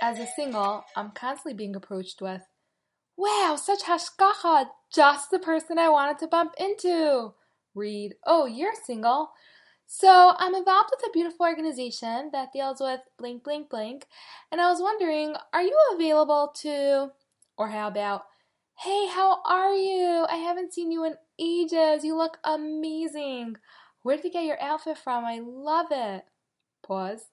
As a single, I'm constantly being approached with, Wow, such hashgacha, just the person I wanted to bump into. Read, Oh, you're single. So I'm involved with a beautiful organization that deals with blank, blank, blank, and I was wondering, are you available to, or how about, Hey, how are you? I haven't seen you in ages. You look amazing. Where did you get your outfit from? I love it. Pause.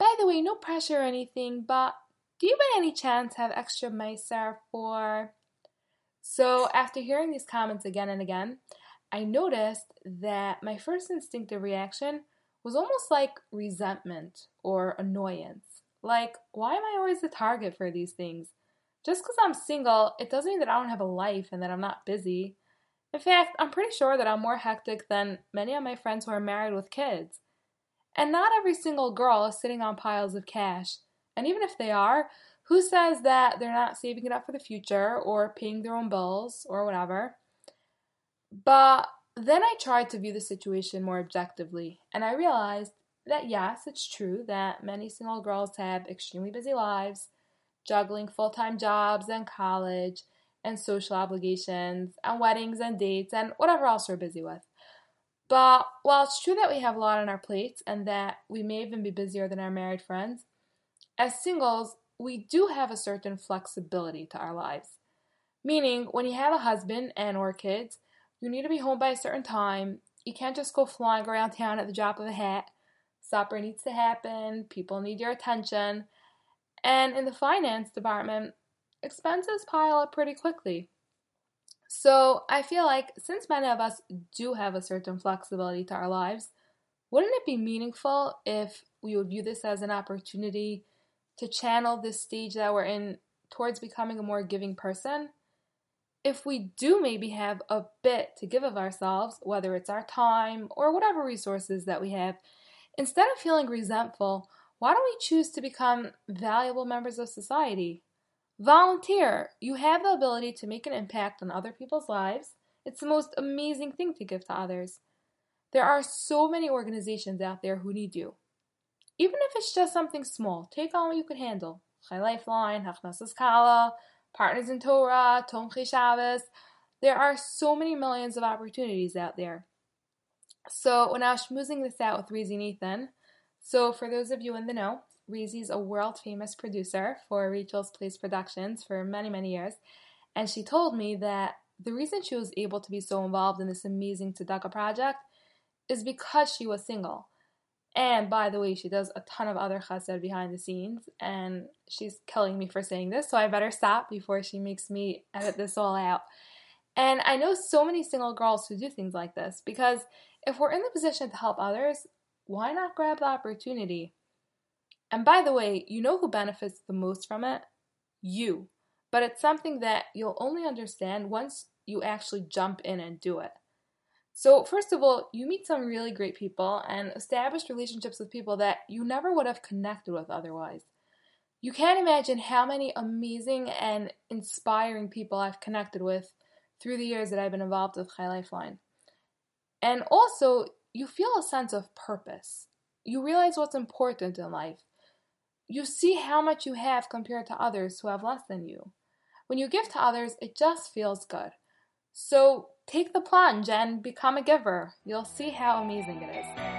By the way, no pressure or anything, but do you by any chance have extra maaser for. So, after hearing these comments again and again, I noticed that my first instinctive reaction was almost like resentment or annoyance. Like, why am I always the target for these things? Just because I'm single, it doesn't mean that I don't have a life and that I'm not busy. In fact, I'm pretty sure that I'm more hectic than many of my friends who are married with kids. And not every single girl is sitting on piles of cash. And even if they are, who says that they're not saving it up for the future or paying their own bills or whatever? But then I tried to view the situation more objectively, and I realized that yes, it's true that many single girls have extremely busy lives, juggling full time jobs and college and social obligations and weddings and dates and whatever else we're busy with. But while it's true that we have a lot on our plates and that we may even be busier than our married friends, as singles, we do have a certain flexibility to our lives. Meaning, when you have a husband and or kids, you need to be home by a certain time. You can't just go flying around town at the drop of a hat. Supper needs to happen, people need your attention. And in the finance department, expenses pile up pretty quickly. So I feel like since many of us do have a certain flexibility to our lives, wouldn't it be meaningful if we would view this as an opportunity to channel this stage that we're in towards becoming a more giving person? If we do maybe have a bit to give of ourselves, whether it's our time or whatever resources that we have, instead of feeling resentful, why don't we choose to become valuable members of society? Volunteer. You have the ability to make an impact on other people's lives. It's the most amazing thing to give to others. There are so many organizations out there who need you. Even if it's just something small, take on what you can handle. Chai Lifeline, Hachnasas Kala, Partners in Torah, Tomchei Shabbos. There are so many millions of opportunities out there. So when I was schmoozing this out with Reezy and Ethan, so for those of you in the know, Reezy's a world famous producer for Rachel's Place Productions for many, many years. And she told me that the reason she was able to be so involved in this amazing Tzedakah project is because she was single. And by the way, she does a ton of other chesed behind the scenes, and she's killing me for saying this, so I better stop before she makes me edit this all out. And I know so many single girls who do things like this because if we're in the position to help others, why not grab the opportunity? And by the way, you know who benefits the most from it? You. But it's something that you'll only understand once you actually jump in and do it. So, first of all, you meet some really great people and establish relationships with people that you never would have connected with otherwise. You can't imagine how many amazing and inspiring people I've connected with through the years that I've been involved with Chai Lifeline. And also, you feel a sense of purpose. You realize what's important in life you see how much you have compared to others who have less than you. When you give to others, it just feels good. So take the plunge and become a giver. You'll see how amazing it is.